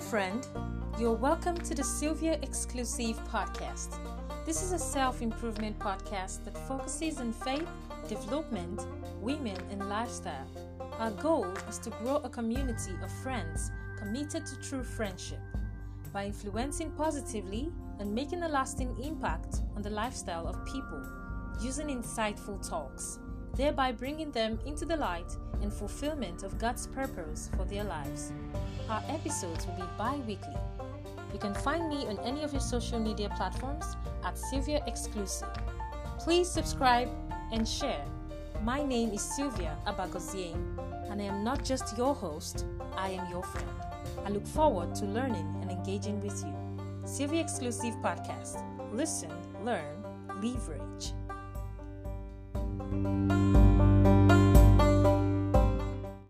friend. You're welcome to the Sylvia Exclusive Podcast. This is a self improvement podcast that focuses on faith, development, women, and lifestyle. Our goal is to grow a community of friends committed to true friendship by influencing positively and making a lasting impact on the lifestyle of people using insightful talks, thereby bringing them into the light and fulfillment of God's purpose for their lives. Our episodes will be bi weekly. You can find me on any of your social media platforms at Sylvia Exclusive. Please subscribe and share. My name is Sylvia Abagozien, and I am not just your host, I am your friend. I look forward to learning and engaging with you. Sylvia Exclusive Podcast. Listen, learn, leverage.